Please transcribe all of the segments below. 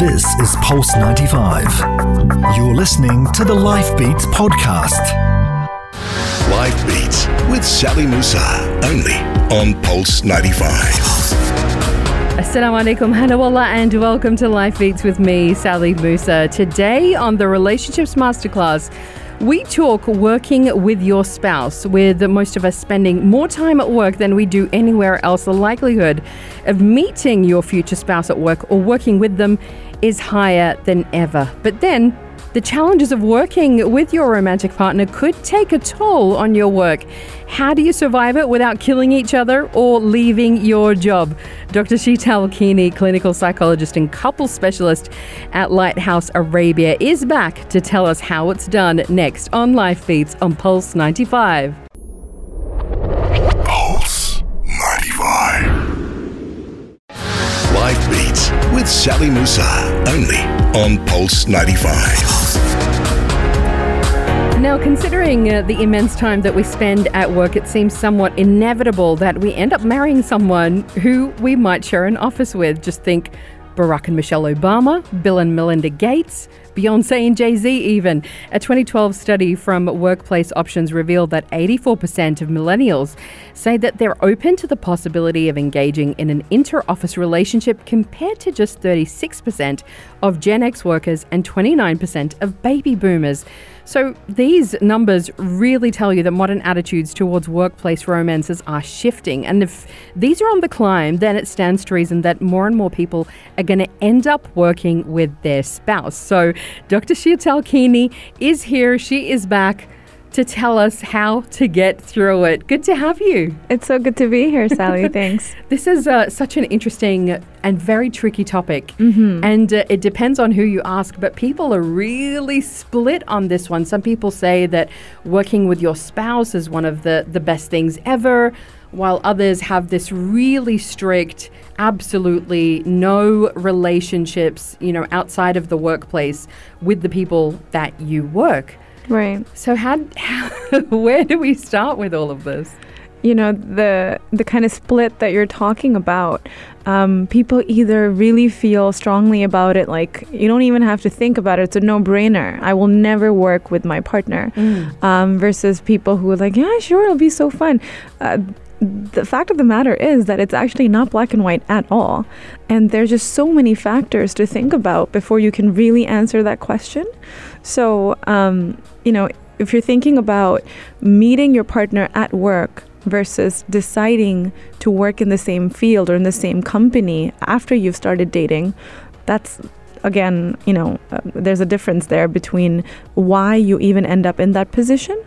This is Pulse 95. You're listening to the Life Beats podcast. Life Beats with Sally Musa, only on Pulse 95. Assalamu alaikum, hanawallah, and welcome to Life Beats with me, Sally Musa. Today on the Relationships Masterclass, we talk working with your spouse, with most of us spending more time at work than we do anywhere else. The likelihood of meeting your future spouse at work or working with them is higher than ever. But then, the challenges of working with your romantic partner could take a toll on your work. How do you survive it without killing each other or leaving your job? Dr. Sheetal Kini, clinical psychologist and couple specialist at Lighthouse Arabia, is back to tell us how it's done next on Life Beats on Pulse 95. With Sally Musa, only on Pulse 95. Now, considering uh, the immense time that we spend at work, it seems somewhat inevitable that we end up marrying someone who we might share an office with. Just think Barack and Michelle Obama, Bill and Melinda Gates, Beyonce and Jay Z, even. A 2012 study from Workplace Options revealed that 84% of millennials say that they're open to the possibility of engaging in an inter office relationship compared to just 36% of Gen X workers and 29% of baby boomers. So these numbers really tell you that modern attitudes towards workplace romances are shifting. And if these are on the climb, then it stands to reason that more and more people are going to end up working with their spouse. So Dr. Sheetal Kini is here. She is back to tell us how to get through it. Good to have you. It's so good to be here, Sally. Thanks. This is uh, such an interesting and very tricky topic. Mm-hmm. And uh, it depends on who you ask, but people are really split on this one. Some people say that working with your spouse is one of the, the best things ever, while others have this really strict, absolutely no relationships, you know, outside of the workplace with the people that you work. Right. So how, how where do we start with all of this? You know the the kind of split that you're talking about. Um, people either really feel strongly about it, like you don't even have to think about it; it's a no-brainer. I will never work with my partner. Um, versus people who are like, yeah, sure, it'll be so fun. Uh, the fact of the matter is that it's actually not black and white at all. And there's just so many factors to think about before you can really answer that question. So, um, you know, if you're thinking about meeting your partner at work versus deciding to work in the same field or in the same company after you've started dating, that's again, you know, uh, there's a difference there between why you even end up in that position.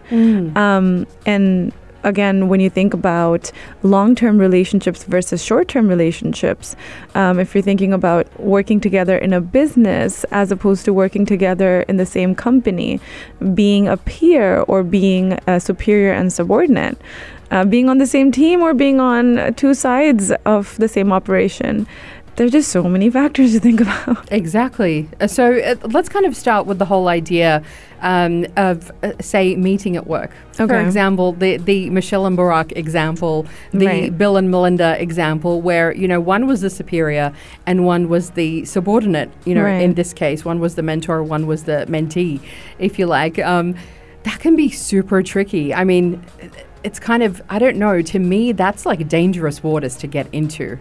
Um, and again, when you think about long term relationships versus short term relationships, um, if you're thinking about working together in a business as opposed to working together in the same company, being a peer or being a superior and subordinate, uh, being on the same team or being on two sides of the same operation. There's just so many factors to think about. Exactly. Uh, So uh, let's kind of start with the whole idea um, of, uh, say, meeting at work. For example, the, the Michelle and Barack example, the Right. Bill and Melinda example, where, you know, one was the superior and one was the subordinate, you know, Right. in this case. One was the mentor, one was the mentee, if you like. Um, that can be super tricky. I mean, it's kind of, I don't know, to me, that's like dangerous waters to get into.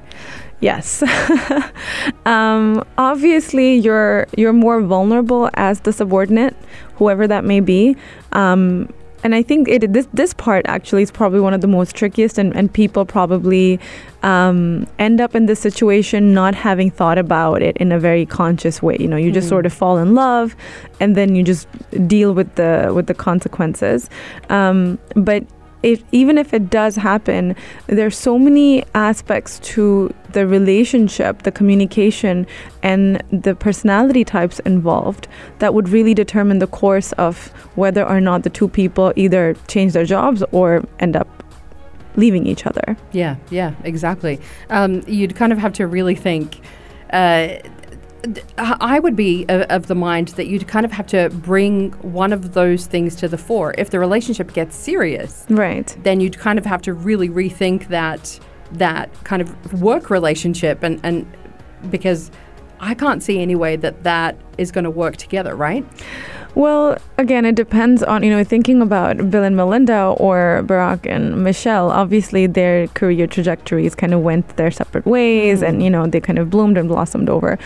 Yes. um, obviously, you're you're more vulnerable as the subordinate, whoever that may be. Um, and I think it this this part actually is probably one of the most trickiest, and, and people probably um, end up in this situation not having thought about it in a very conscious way. You know, you just Mhm. sort of fall in love, and then you just deal with the with the consequences. Um, but even if it does happen, there's so many aspects to the relationship, the communication, and the personality types involved that would really determine the course of whether or not the two people either change their jobs or end up leaving each other. Yeah, yeah, exactly. Um, you'd kind of have to really think. Uh, I would be of, the mind that you'd kind of have to bring one of those things to the fore. If the relationship gets serious, Right. then you'd kind of have to really rethink that that kind of work relationship and and because I can't see any way that that is going to work together, right? Well, again, it depends on, you know, thinking about Bill and Melinda or Barack and Michelle, obviously their career trajectories kind of went their separate ways Mm. and, you know, they kind of bloomed and blossomed over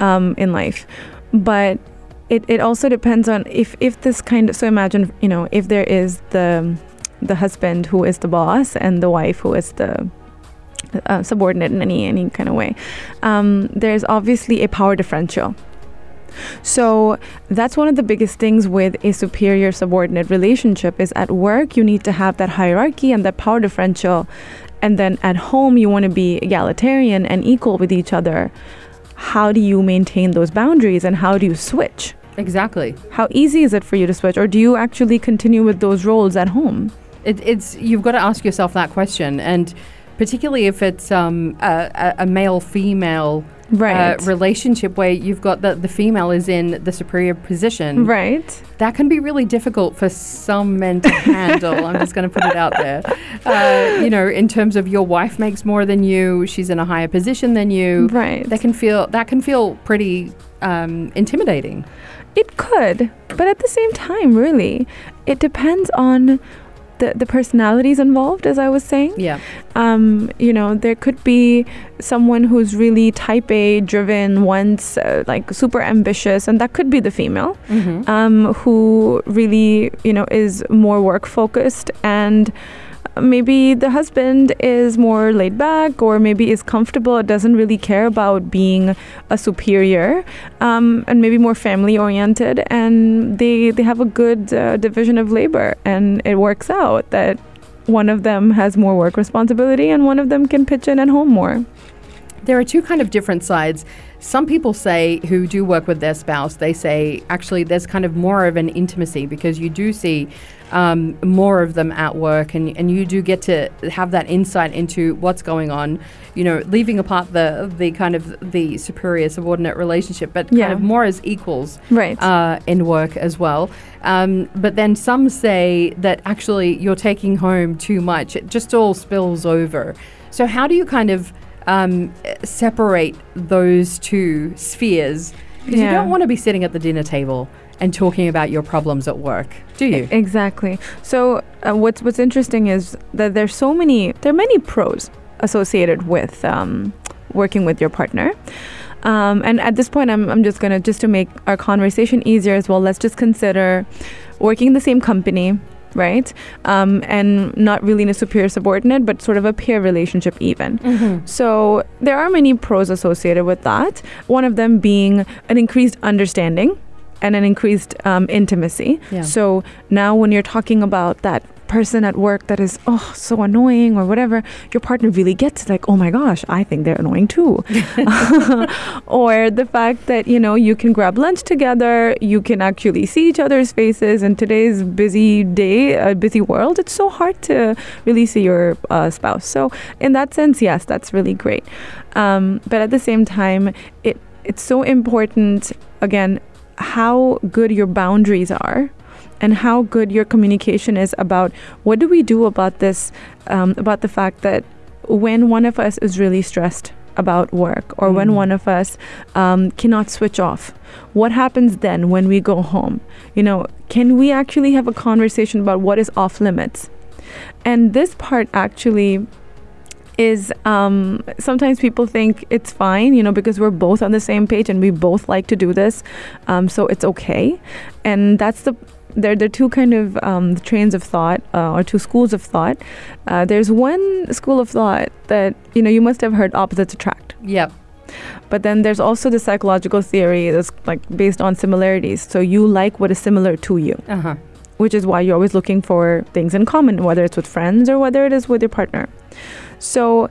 um, in life. But it, it also depends on if, if this kind of, so imagine, you know, if there is the, the husband who is the boss and the wife who is the uh, subordinate in any, any kind of way, um, there's obviously a power differential. So that's one of the biggest things with a superior subordinate relationship is at work you need to have that hierarchy and that power differential and then at home you want to be egalitarian and equal with each other. How do you maintain those boundaries and how do you switch? Exactly. How easy is it for you to switch or do you actually continue with those roles at home? It, it's you've got to ask yourself that question, and particularly if it's um, a, a- male female Right. uh, relationship where you've got the, the female is in the superior position. right. That can be really difficult for some men to handle. I'm just going to put it out there. Uh, you know, in terms of your wife makes more than you, she's in a higher position than you. Right. That can feel that can feel pretty um, intimidating. It could, but at the same time, really, it depends on the, the personalities involved, as I was saying. Yeah. Um, you know, there could be someone who's really type A driven, once uh, like super ambitious, and that could be the female, Mm-hmm. um, who really, you know, is more work focused and maybe the husband is more laid back or maybe is comfortable doesn't really care about being a superior um, and maybe more family oriented and they they have a good uh, division of labor and it works out that one of them has more work responsibility and one of them can pitch in at home more There are two kind of different sides. Some people say who do work with their spouse, they say actually there's kind of more of an intimacy because you do see um, more of them at work and, and you do get to have that insight into what's going on, you know, leaving apart the the kind of the superior subordinate relationship, but Yeah. kind of more as equals right uh, in work as well. Um, but then some say that actually you're taking home too much. It just all spills over. So how do you kind of um, separate those two spheres? Because you don't want to be sitting at the dinner table and talking about your problems at work, do you? Exactly. So uh, what's what's interesting is that there's so many there are many pros associated with um, working with your partner. Um, and at this point, I'm, I'm just gonna just to make our conversation easier as well. Let's just consider working in the same company, right? Um, and not really in a superior subordinate, but sort of a peer relationship even. Mm-hmm. So there are many pros associated with that. One of them being an increased understanding and an increased um, intimacy. Yeah. So now when you're talking about that person at work that is oh so annoying or whatever, your partner really gets like, oh my gosh, I think they're annoying too. or the fact that you know you can grab lunch together, you can actually see each other's faces. In today's busy day, a busy world, it's so hard to really see your uh, spouse. So in that sense, yes, that's really great. Um, but at the same time, it it's so important again how good your boundaries are and how good your communication is about what do we do about this um, about the fact that when one of us is really stressed about work or when Mm. one of us um, cannot switch off what happens then when we go home you know can we actually have a conversation about what is off limits and this part actually is um, sometimes people think it's fine, you know, because we're both on the same page and we both like to do this, um, so it's okay. And that's the there, there are two kind of um, trains of thought uh, or two schools of thought. Uh, there's one school of thought that you know you must have heard opposites attract. Yep. But then there's also the psychological theory that's like based on similarities. So you like what is similar to you, Uh huh. which is why you're always looking for things in common, whether it's with friends or whether it is with your partner. So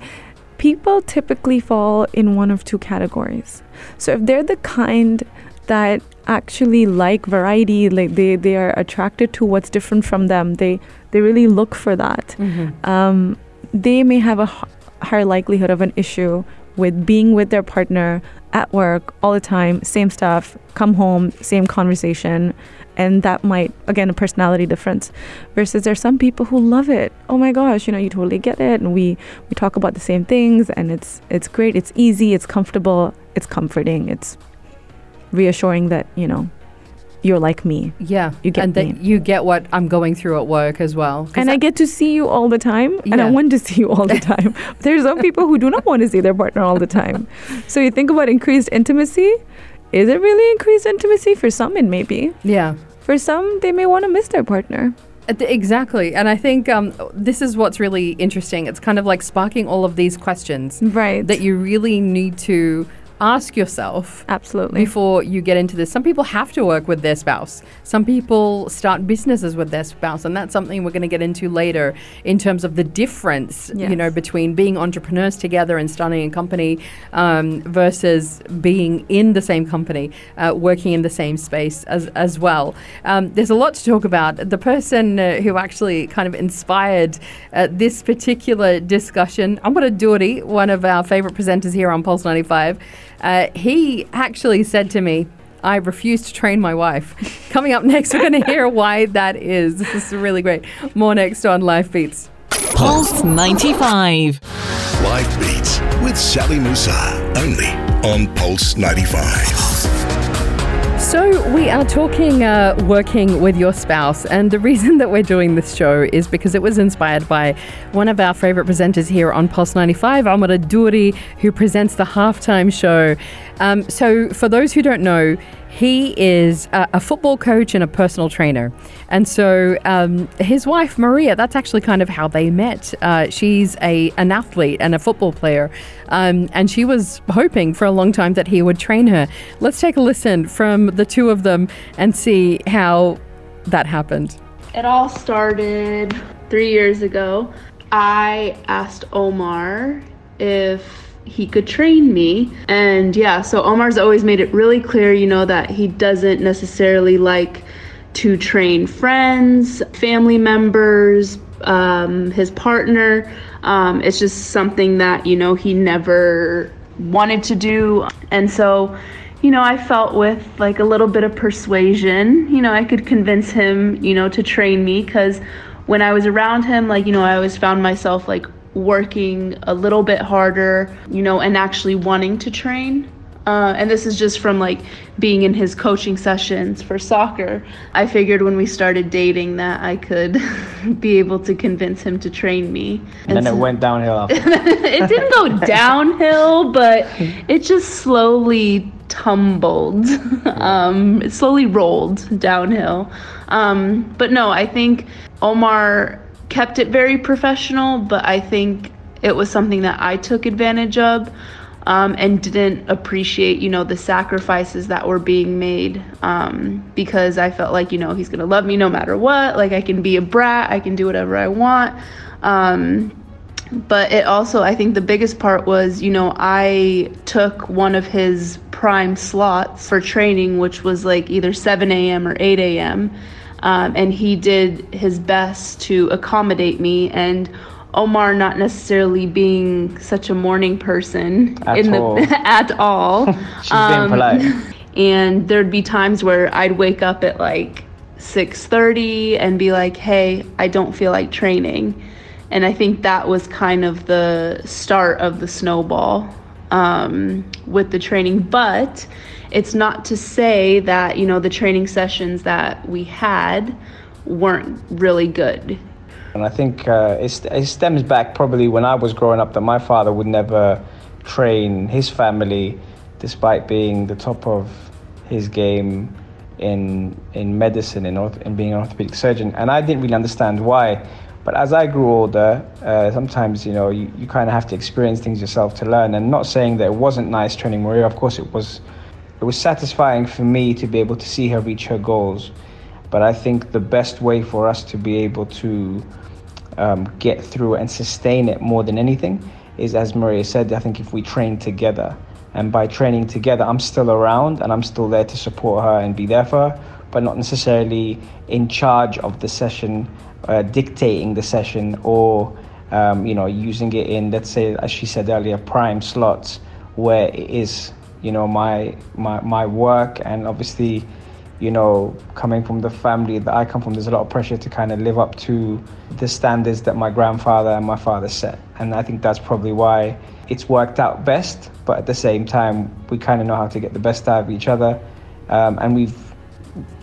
people typically fall in one of two categories. So if they're the kind that actually like variety, like they, they are attracted to what's different from them, they they really look for that. Mm-hmm. Um, they may have a h- higher likelihood of an issue with being with their partner at work all the time, same stuff, come home, same conversation, and that might again a personality difference. Versus there's some people who love it. Oh my gosh, you know, you totally get it, and we we talk about the same things, and it's it's great, it's easy, it's comfortable, it's comforting. It's reassuring that you know you're like me. Yeah, You get and that me. you get what I'm going through at work as well. And I get to see you all the time, and I want to see you all the time. There's some people who do not want to see their partner all the time. So you think about increased intimacy. Is it really increased intimacy? For some, it may be. yeah. For some, they may want to miss their partner. Exactly. And I think um, this is what's really interesting. It's kind of like sparking all of these questions Right. that you really need to ask yourself Absolutely. before you get into this. Some people have to work with their spouse. Some people start businesses with their spouse, and that's something we're going to get into later in terms of the difference, you know, between being entrepreneurs together and starting a company um, versus being in the same company, uh, working in the same space as as well. Um, there's a lot to talk about. The person uh, who actually kind of inspired uh, this particular discussion, Omar Aduri, one of our favorite presenters here on Pulse 95. Uh, he actually said to me, I refuse to train my wife. Coming up next, we're going to hear why that is. This is really great. More next on Life Beats. Pulse 95. Life Beats with Sally Musa. Only on Pulse 95. So, we are talking uh, working with your spouse, and the reason that we're doing this show is because it was inspired by one of our favorite presenters here on Pulse 95, Omar Aduri, who presents the halftime show. Um, so, for those who don't know, he is a, a football coach and a personal trainer. And so um, his wife, Maria, that's actually kind of how they met. Uh, she's a, an athlete and a football player. Um, and she was hoping for a long time that he would train her. Let's take a listen from the two of them and see how that happened. It all started three years ago. I asked Omar if he could train me. And yeah, so Omar's always made it really clear, you know, that he doesn't necessarily like to train friends, family members, um, his partner. Um, it's just something that, you know, he never wanted to do. And so, you know, I felt with like a little bit of persuasion, you know, I could convince him, you know, to train me because when I was around him, like, you know, I always found myself like working a little bit harder, you know, and actually wanting to train. Uh, and this is just from like being in his coaching sessions for soccer. I figured when we started dating that I could be able to convince him to train me. And then so- it went downhill it didn't go downhill, but it just slowly tumbled. Um, it slowly rolled downhill. Um, but no, I think Omar kept it very professional, but I think it was something that I took advantage of. Um, and didn't appreciate, you know, the sacrifices that were being made um, because I felt like, you know, he's gonna love me no matter what. Like I can be a brat, I can do whatever I want. Um, but it also i think the biggest part was you know i took one of his prime slots for training which was like either 7 a.m or 8 a.m um, and he did his best to accommodate me and omar not necessarily being such a morning person At in all. the at all She's being polite. and there'd be times where i'd wake up at like 6.30 and be like hey i don't feel like training and I think that was kind of the start of the snowball um, with the training. But it's not to say that, you know, the training sessions that we had weren't really good. And I think uh, it, it stems back probably when I was growing up that my father would never train his family despite being the top of his game in in medicine and orth- in being an orthopedic surgeon. And I didn't really understand why. But as I grew older, uh, sometimes you know you, you kind of have to experience things yourself to learn. And not saying that it wasn't nice training Maria. Of course, it was. It was satisfying for me to be able to see her reach her goals. But I think the best way for us to be able to um, get through and sustain it more than anything is, as Maria said, I think if we train together. And by training together, I'm still around and I'm still there to support her and be there for her, but not necessarily in charge of the session, uh, dictating the session, or um, you know using it in, let's say, as she said earlier, prime slots where it is, you know, my my my work and obviously you know, coming from the family that I come from, there's a lot of pressure to kind of live up to the standards that my grandfather and my father set. And I think that's probably why it's worked out best. But at the same time, we kind of know how to get the best out of each other. Um, and we've,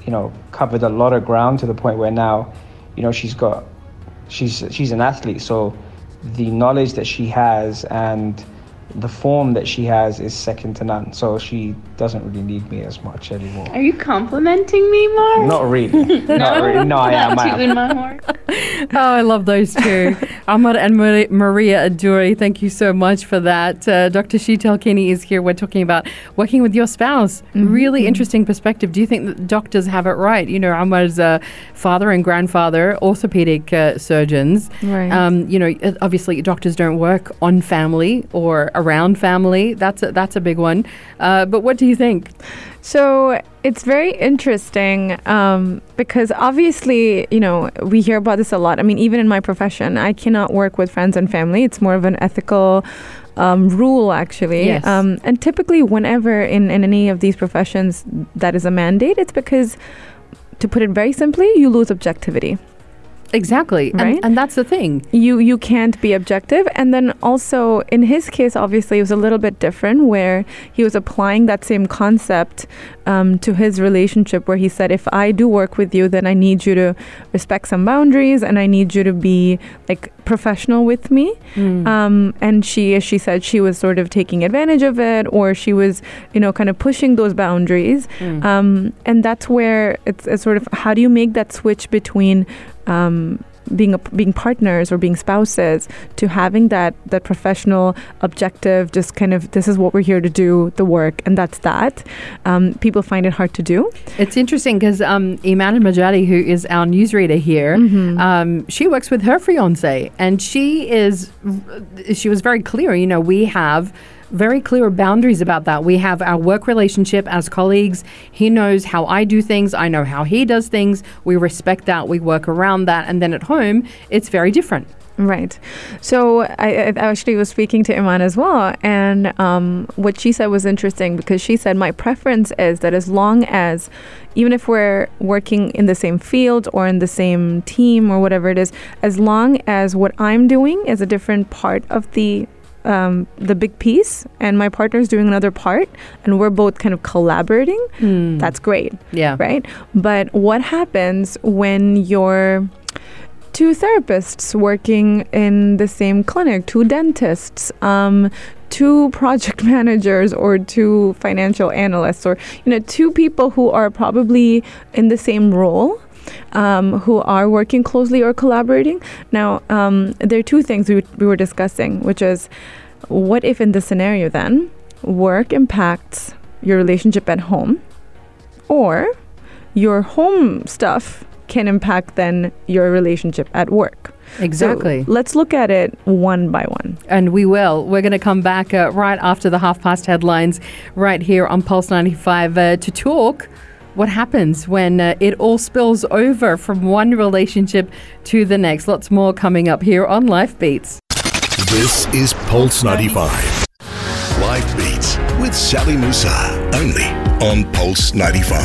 you know, covered a lot of ground to the point where now, you know, she's got, she's she's an athlete, so the knowledge that she has and the form that she has is second to none. So she doesn't really need me as much anymore. Are you complimenting me, Mark? Not really. Not really. No, I am. I am. tooting my horn. Oh, I love those two. Ahmad and Mari- Maria Aduri, thank you so much for that. Uh, Dr. Sheetal Kini is here. We're talking about working with your spouse. Really interesting perspective. Do you think that doctors have it right? You know, Ahmad's uh, father and grandfather, orthopedic uh, surgeons. Right. Um, you know, uh, obviously doctors don't work on family or around family. That's a, that's a big one. Uh, but what do you think? So it's very interesting um, because obviously, you know, we hear about this a lot. I mean, even in my profession, I cannot work with friends and family. It's more of an ethical um, rule, actually. Yes. Um, and typically, whenever in, in any of these professions that is a mandate, it's because, to put it very simply, you lose objectivity. Exactly. Right. And, and that's the thing. you you can't be objective and then also in his case obviously it was a little bit different where he was applying that same concept um, to his relationship where he said if i do work with you then i need you to respect some boundaries and i need you to be like professional with me um, and she as she said she was sort of taking advantage of it or she was you know kind of pushing those boundaries um, and that's where it's, it's sort of how do you make that switch between um, being a, being partners or being spouses to having that that professional objective just kind of this is what we're here to do the work and that's that um, people find it hard to do It's interesting because um, Iman Majadi, who is our newsreader here, um, she works with her fiance, and she is she was very clear. You know, we have very clear boundaries about that. We have our work relationship as colleagues. He knows how I do things. I know how he does things. We respect that. We work around that, and then at home, it's very different. Right. So I, I actually was speaking to Iman as well, and um, what she said was interesting because she said my preference is that as long as, even if we're working in the same field or in the same team or whatever it is, as long as what I'm doing is a different part of the um, the big piece, and my partner's doing another part, and we're both kind of collaborating, that's great Yeah. right? But what happens when you're two therapists working in the same clinic, two dentists, um, two project managers, or two financial analysts, or you know, two people who are probably in the same role? Um, who are working closely or collaborating. Now, um, there are two things we, we were discussing, which is what if in this scenario then work impacts your relationship at home, or your home stuff can impact then your relationship at work. Exactly. So let's look at it one by one. And we will. We're going to come back uh, right after the half past headlines, right here on Pulse 95, uh, to talk what happens when uh, it all spills over from one relationship to the next. Lots more coming up here on Life Beats. This is Pulse 95. Life Beats with Sally Musa. Only on Pulse 95.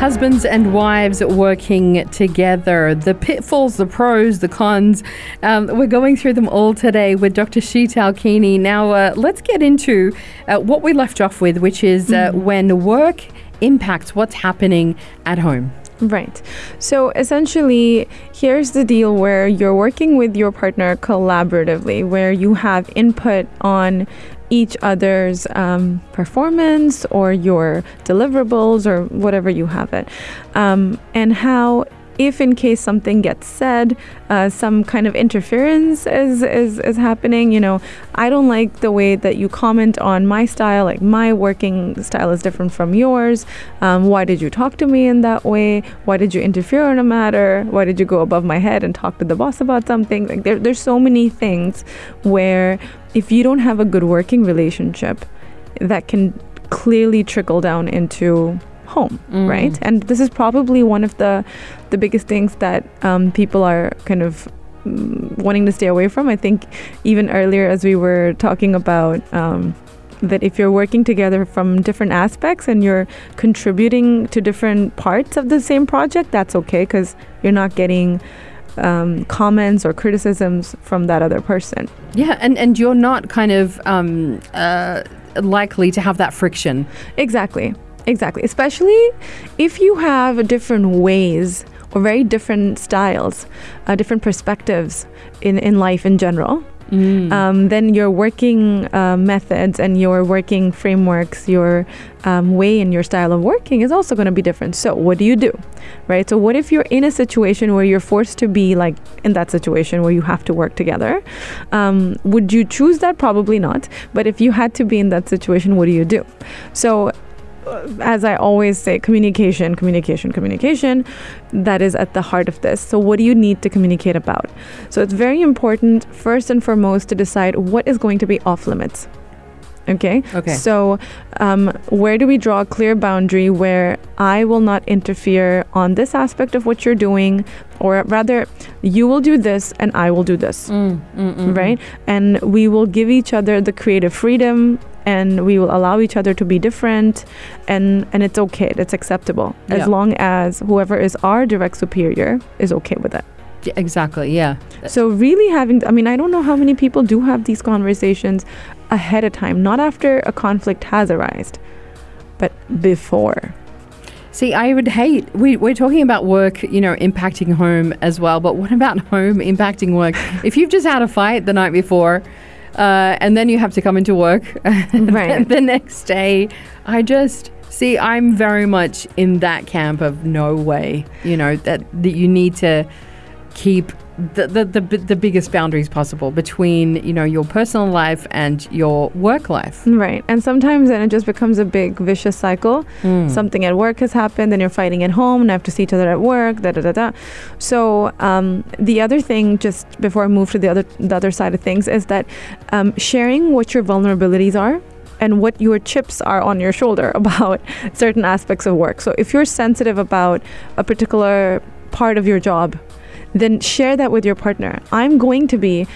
Husbands and wives working together, the pitfalls, the pros, the cons. Um, we're going through them all today with Dr. Sheetal Kini. Now, uh, let's get into uh, what we left off with, which is uh, when work impacts what's happening at home. Right. So essentially, here's the deal where you're working with your partner collaboratively, where you have input on each other's um, performance or your deliverables or whatever you have it. Um, and how, if in case something gets said, uh, some kind of interference is, is, is happening, you know, I don't like the way that you comment on my style, like my working style is different from yours. Um, why did you talk to me in that way? Why did you interfere in a matter? Why did you go above my head and talk to the boss about something? Like there, there's so many things where if you don't have a good working relationship, that can clearly trickle down into home, right? And this is probably one of the the biggest things that um, people are kind of mm, wanting to stay away from. I think even earlier as we were talking about um, that if you're working together from different aspects and you're contributing to different parts of the same project, that's okay because you're not getting um, comments or criticisms from that other person. Yeah, and, and you're not kind of um, uh, likely to have that friction. Exactly. Exactly. Especially if you have different ways or very different styles, uh, different perspectives in, in life in general. Mm. Um, then your working uh, methods and your working frameworks, your um, way and your style of working is also going to be different. So, what do you do? Right? So, what if you're in a situation where you're forced to be like in that situation where you have to work together? Um, would you choose that? Probably not. But if you had to be in that situation, what do you do? So, as I always say, communication, communication, communication, that is at the heart of this. So, what do you need to communicate about? So, it's very important, first and foremost, to decide what is going to be off limits. Okay. Okay. So, um, where do we draw a clear boundary where I will not interfere on this aspect of what you're doing, or rather, you will do this and I will do this, Mm, mm, mm, right? And we will give each other the creative freedom and we will allow each other to be different and and it's okay it's acceptable Yeah. as long as whoever is our direct superior is okay with it Yeah, Exactly, yeah. so really having i mean i don't know how many people do have these conversations ahead of time not after a conflict has arisen but before See, I would hate. We, we're talking about work, you know, impacting home as well. But what about home impacting work? if you've just had a fight the night before, uh, and then you have to come into work Right. the next day, I just see. I'm very much in that camp of no way. You know that that you need to keep the, the, the, the biggest boundaries possible between you know your personal life and your work life. right and sometimes then it just becomes a big vicious cycle Mm. something at work has happened, then you're fighting at home, and have to see each other at work, da da da da. So um, the other thing, just before I move to the other the other side of things, is that um, sharing what your vulnerabilities are and what your chips are on your shoulder about certain aspects of work. So if you're sensitive about a particular part of your job, then share that with your partner. I'm going to be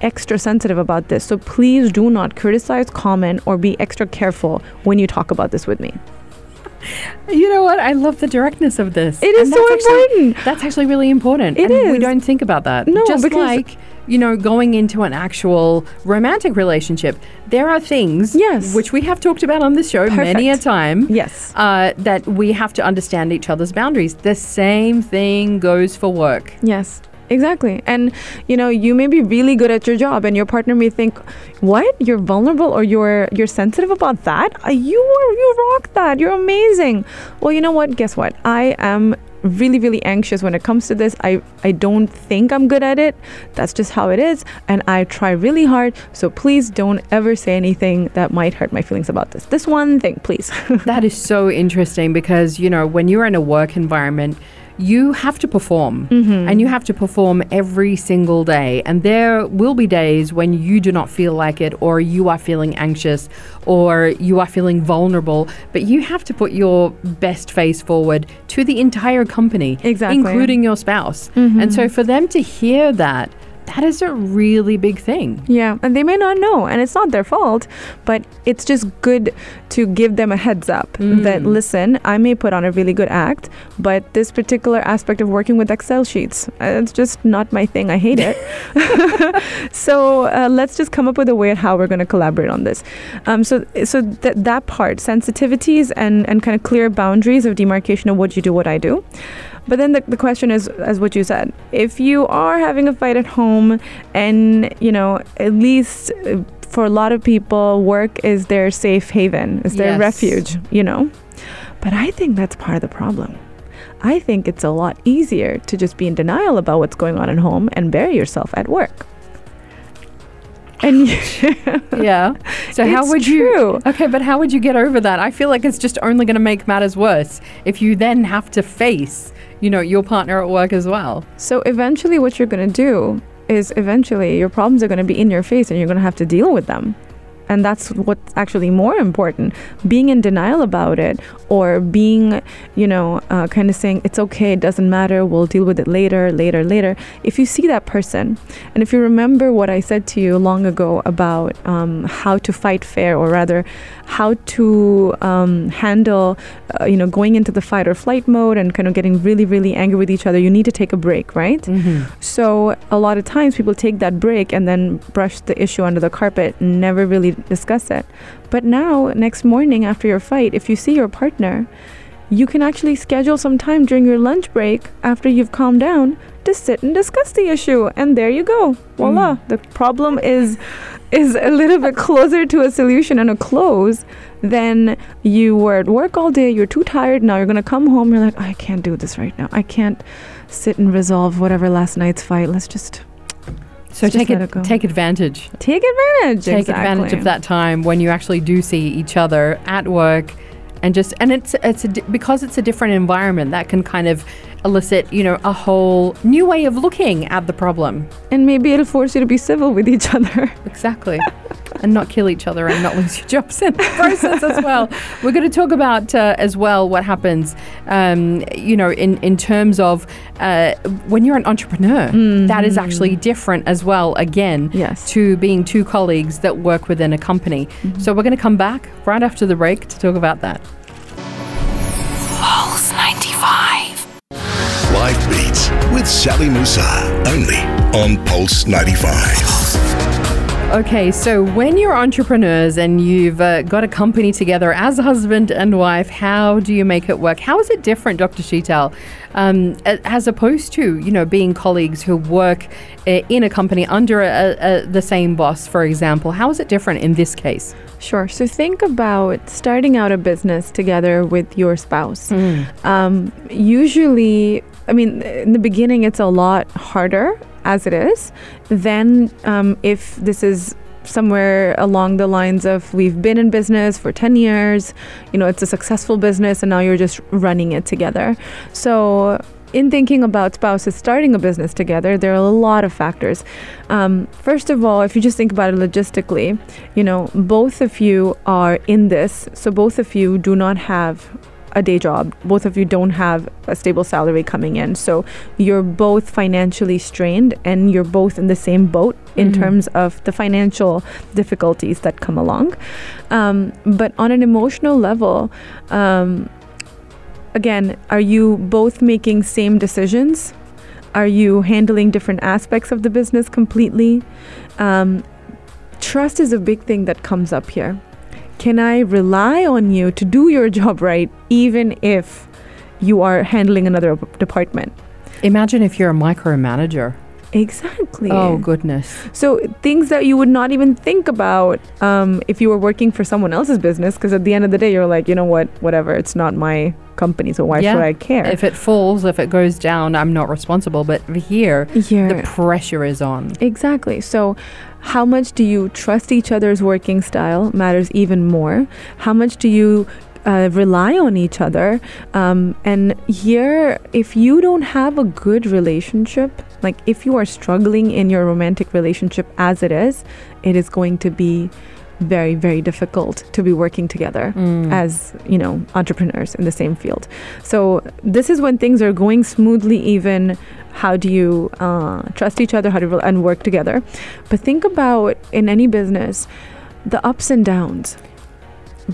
extra sensitive about this. So please do not criticize, comment, or be extra careful when you talk about this with me. You know what? I love the directness of this. It is so actually- important. That's actually really important. It and We don't think about that. No, Just because- like, you know, going into an actual romantic relationship, there are things, Yes. which we have talked about on this show many a time, Yes. uh, that we have to understand each other's boundaries. The same thing goes for work. Yes. Exactly. And you know, you may be really good at your job and your partner may think, "What? You're vulnerable or you're you're sensitive about that? You are you rock that. You're amazing." Well, you know what? Guess what? I am really really anxious when it comes to this. I I don't think I'm good at it. That's just how it is, and I try really hard. So please don't ever say anything that might hurt my feelings about this. This one thing, please. that is so interesting because, you know, when you're in a work environment, you have to perform Mm-hmm. and you have to perform every single day. And there will be days when you do not feel like it, or you are feeling anxious, or you are feeling vulnerable. But you have to put your best face forward to the entire company, Exactly. Mm-hmm. including your spouse. And so for them to hear that, that is a really big thing. Yeah, and they may not know, and it's not their fault, but it's just good to give them a heads up that listen, I may put on a really good act, but this particular aspect of working with Excel sheets, uh, it's just not my thing. I hate it. so uh, let's just come up with a way at how we're going to collaborate on this. Um, so so th- that part, sensitivities and and kind of clear boundaries of demarcation of what you do, what I do. But then the, the question is, as what you said, if you are having a fight at home and, you know, at least uh, for a lot of people, work is their safe haven, is their Yes. refuge, you know? But I think that's part of the problem. I think it's a lot easier to just be in denial about what's going on at home and bury yourself at work. And Yeah. So how would you? true. Okay, but how would you get over that? I feel like it's just only going to make matters worse if you then have to face, you know, your partner at work as well. So eventually, what you're going to do is eventually your problems are going to be in your face and you're going to have to deal with them. And that's what's actually more important. Being in denial about it, or being, you know, uh, kind of saying it's okay, it doesn't matter, we'll deal with it later, later, later. If you see that person, and if you remember what I said to you long ago about um, how to fight fair, or rather, how to um, handle, uh, you know, going into the fight or flight mode and kind of getting really, really angry with each other, you need to take a break, right? Mm-hmm. So a lot of times people take that break and then brush the issue under the carpet never really discuss it. But now, next morning after your fight, if you see your partner, you can actually schedule some time during your lunch break after you've calmed down to sit and discuss the issue. And there you go. Voila. Hmm. The problem is is a little bit closer to a solution and a close than you were at work all day you're too tired now you're going to come home you're like i can't do this right now. I can't sit and resolve whatever last night's fight. Let's just So Just take it, take advantage. take advantage Take advantage of that time when you actually do see each other at work, and just and it's it's a, because it's a different environment that can kind of elicit you know a whole new way of looking at the problem. and maybe it'll force you to be civil with each other Exactly. and not kill each other and not lose your jobs in the process as well. We're going to talk about uh, as well what happens, um, you know, in, in terms of uh, when you're an entrepreneur, that is actually different as well, again, Yes. to being two colleagues that work within a company. So we're going to come back right after the break to talk about that. Pulse 95. Life Beats with Sally Musa. Only on Pulse 95. Okay, so when you're entrepreneurs and you've uh, got a company together as a husband and wife, how do you make it work? How is it different, Dr. Sheetal, um, as opposed to you know being colleagues who work uh, in a company under a, a, the same boss, for example? How is it different in this case? Sure. So think about starting out a business together with your spouse. Um, usually, I mean, in the beginning, it's a lot harder as it is. Then, um, if this is somewhere along the lines of we've been in business for 10 years, you know, it's a successful business, and now you're just running it together. So, in thinking about spouses starting a business together, there are a lot of factors. Um, first of all, if you just think about it logistically, you know, both of you are in this, so both of you do not have a day job. Both of you don't have a stable salary coming in. So you're both financially strained and you're both in the same boat in Mhm. terms of the financial difficulties that come along. Um, but on an emotional level, um, again, are you both making same decisions? Are you handling different aspects of the business completely? Um, trust is a big thing that comes up here. Can I rely on you to do your job right, even if you are handling another department? Imagine if you're a micromanager. Exactly. Oh goodness. So things that you would not even think about um, if you were working for someone else's business, because at the end of the day, you're like, you know what, whatever, it's not my company, so why Yeah. should I care? If it falls, if it goes down, I'm not responsible. But here, the pressure is on. Exactly. So, how much do you trust each other's working style matters even more. How much do you uh, rely on each other? Um, and here, if you don't have a good relationship, like if you are struggling in your romantic relationship as it is, it is going to be very very difficult to be working together Mm. as you know entrepreneurs in the same field. So this is when things are going smoothly even. How do you uh, trust each other? How do you and work together? But think about in any business the ups and downs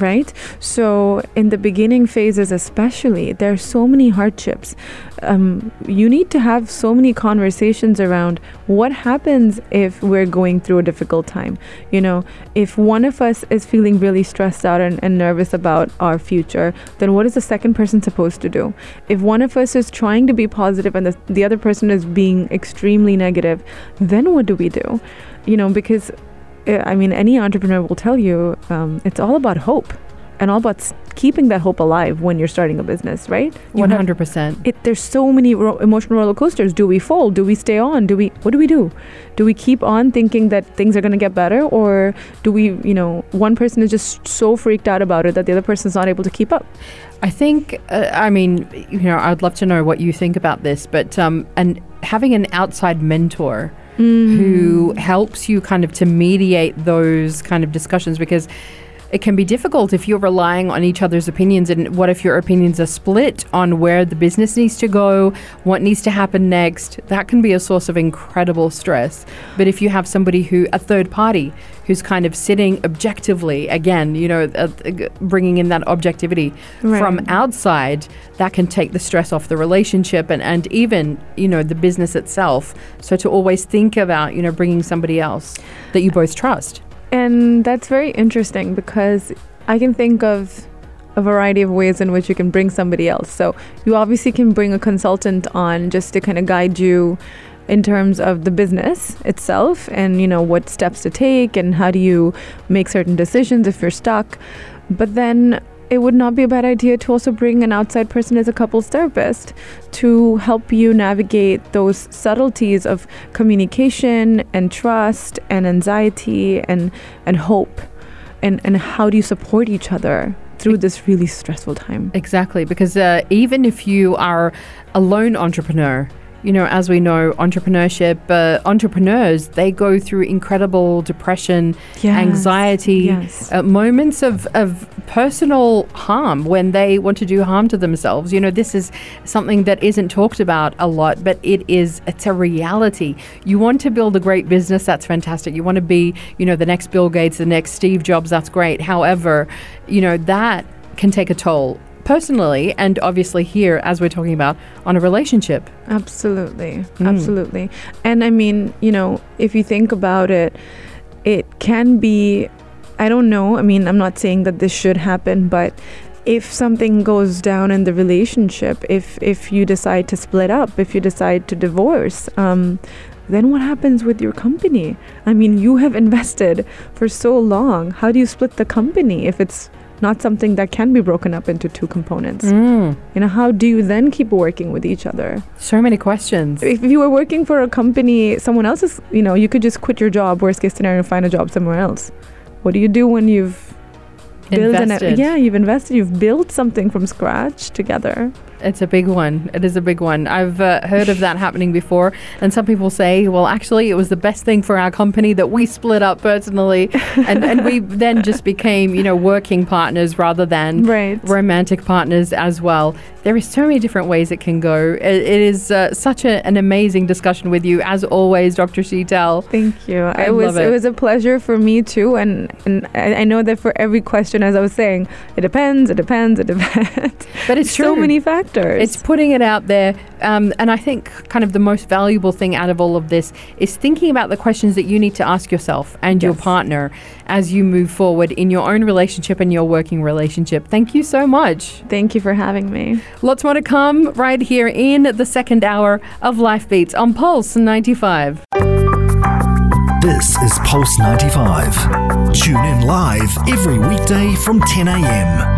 right? So in the beginning phases especially there are so many hardships. Um, you need to have so many conversations around what happens if we're going through a difficult time. You know if one of us is feeling really stressed out and, and nervous about our future then what is the second person supposed to do? If one of us is trying to be positive and the, the other person is being extremely negative then what do we do? You know because i mean any entrepreneur will tell you um, it's all about hope and all about keeping that hope alive when you're starting a business right One hundred percent. there's so many ro- emotional roller coasters. Do we fold? Do we stay on? Do we? What do we do? Do we keep on thinking that things are going to get better, or do we? You know, one person is just so freaked out about it that the other person is not able to keep up. I think, uh, I mean, you know, I'd love to know what you think about this, but um, and having an outside mentor who mm. helps you kind of to mediate those kind of discussions because it can be difficult if you're relying on each other's opinions and what if your opinions are split on where the business needs to go what needs to happen next? That can be a source of incredible stress. But if you have somebody who a third party who's kind of sitting objectively again you know uh, uh, bringing in that objectivity Right. from outside that can take the stress off the relationship and, and even you know the business itself. So to always think about you know bringing somebody else that you both trust And that's very interesting because I can think of a variety of ways in which you can bring somebody else. So you obviously can bring a consultant on just to kind of guide you in terms of the business itself and you know what steps to take and how do you make certain decisions if you're stuck. But then it would not be a bad idea to also bring an outside person as a couples therapist to help you navigate those subtleties of communication and trust and anxiety and and hope. And and how do you support each other through this really stressful time? Exactly, because uh, even if you are a lone entrepreneur, you know, as we know, entrepreneurship, uh, entrepreneurs, they go through incredible depression, Yes, anxiety, yes. uh, moments of, of personal harm when they want to do harm to themselves. You know, this is something that isn't talked about a lot, but it is, it's a reality. You want to build a great business, that's fantastic. You want to be, you know, the next Bill Gates, the next Steve Jobs, that's great. However, you know, that can take a toll personally and obviously here as we're talking about on a relationship Absolutely. Absolutely. And I mean, you know, if you think about it, it can be, I don't know. I mean, I'm not saying that this should happen, but if something goes down in the relationship, if if you decide to split up, if you decide to divorce, um, then what happens with your company? I mean, you have invested for so long. How do you split the company if it's not something that can be broken up into two components? Mm. You know, how do you then keep working with each other? so many questions if you were working for a company, someone else's, you know, you could just quit your job, worst case scenario, and find a job somewhere else. What do you do when you've built an, Invested. yeah, you've invested, you've built something from scratch together. It's a big one. It is a big one. I've uh, heard of that happening before. And some people say, well, actually, it was the best thing for our company that we split up personally. and, and we then just became, you know, working partners rather than Right. romantic partners as well. There is so many different ways it can go. It, it is uh, such a, an amazing discussion with you, as always, Dr. Sheetal. Thank you. I it was love it. was a pleasure for me too, and and I, I know that for every question, as I was saying, it depends, it depends, it depends. But it's so true. many factors. It's putting it out there. Um, and I think kind of the most valuable thing out of all of this is thinking about the questions that you need to ask yourself and your partner as you move forward in your own relationship and your working relationship. Thank you so much. Thank you for having me. Lots more to come right here in the second hour of Life Beats on Pulse 95. This is Pulse 95. Tune in live every weekday from 10 a.m.